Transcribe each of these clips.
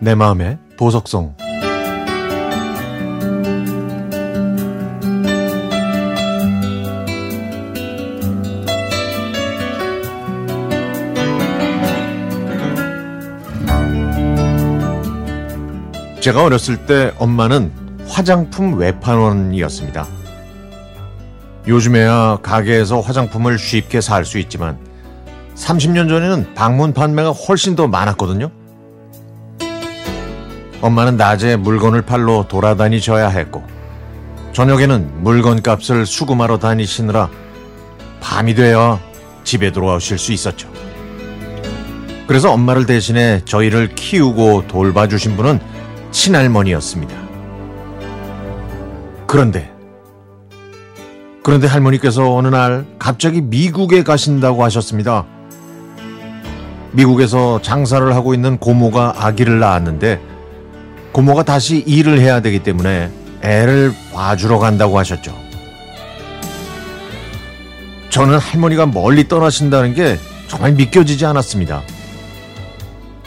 내 마음의 보석성 제가 어렸을 때 엄마는 화장품 외판원이었습니다. 요즘에야 가게에서 화장품을 쉽게 살 수 있지만 30년 전에는 방문 판매가 훨씬 더 많았거든요. 엄마는 낮에 물건을 팔러 돌아다니셔야 했고 저녁에는 물건 값을 수금하러 다니시느라 밤이 되어 집에 돌아오실 수 있었죠. 그래서 엄마를 대신해 저희를 키우고 돌봐주신 분은 친할머니였습니다. 그런데 그런데 할머니께서 어느 날 갑자기 미국에 가신다고 하셨습니다. 미국에서 장사를 하고 있는 고모가 아기를 낳았는데 고모가 다시 일을 해야 되기 때문에 애를 봐주러 간다고 하셨죠. 저는 할머니가 멀리 떠나신다는 게 정말 믿겨지지 않았습니다.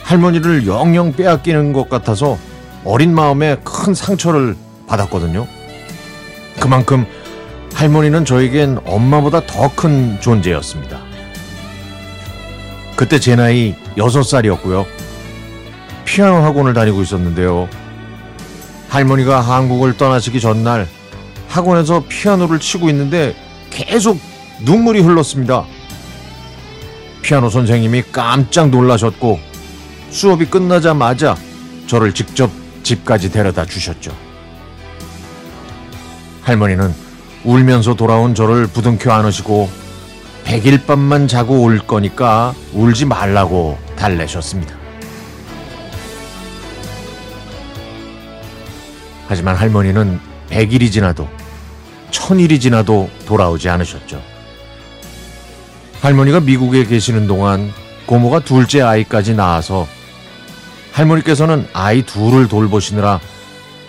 할머니를 영영 빼앗기는 것 같아서 어린 마음에 큰 상처를 받았거든요. 그만큼 할머니는 저에겐 엄마보다 더 큰 존재였습니다. 그때 제 나이 6살이었고요. 피아노 학원을 다니고 있었는데요. 할머니가 한국을 떠나시기 전날 학원에서 피아노를 치고 있는데 계속 눈물이 흘렀습니다. 피아노 선생님이 깜짝 놀라셨고 수업이 끝나자마자 저를 직접 집까지 데려다 주셨죠. 할머니는 울면서 돌아온 저를 부둥켜 안으시고 백일 밤만 자고 올 거니까 울지 말라고 달래셨습니다. 하지만 할머니는 백일이 지나도 천일이 지나도 돌아오지 않으셨죠. 할머니가 미국에 계시는 동안 고모가 둘째 아이까지 낳아서 할머니께서는 아이 둘을 돌보시느라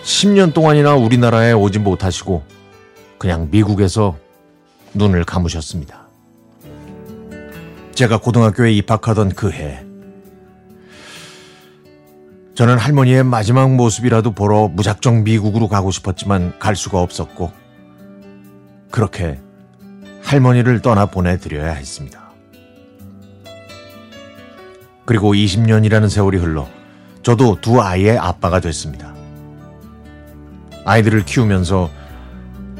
10년 동안이나 우리나라에 오지 못하시고 그냥 미국에서 눈을 감으셨습니다. 제가 고등학교에 입학하던 그 해, 저는 할머니의 마지막 모습이라도 보러 무작정 미국으로 가고 싶었지만 갈 수가 없었고, 그렇게 할머니를 떠나 보내드려야 했습니다. 그리고 20년이라는 세월이 흘러 저도 두 아이의 아빠가 됐습니다. 아이들을 키우면서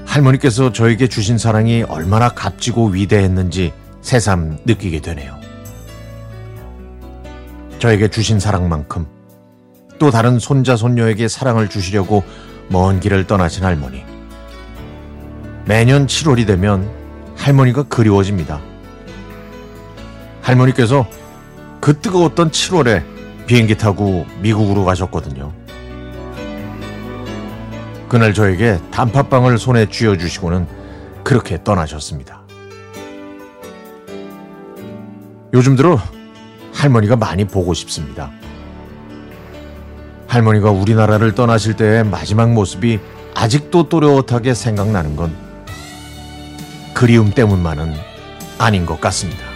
할머니께서 저에게 주신 사랑이 얼마나 값지고 위대했는지 새삼 느끼게 되네요. 저에게 주신 사랑만큼 또 다른 손자, 손녀에게 사랑을 주시려고 먼 길을 떠나신 할머니. 매년 7월이 되면 할머니가 그리워집니다. 할머니께서 그 뜨거웠던 7월에 비행기 타고 미국으로 가셨거든요. 그날 저에게 단팥빵을 손에 쥐어주시고는 그렇게 떠나셨습니다. 요즘 들어 할머니가 많이 보고 싶습니다. 할머니가 우리나라를 떠나실 때의 마지막 모습이 아직도 또렷하게 생각나는 건 그리움 때문만은 아닌 것 같습니다.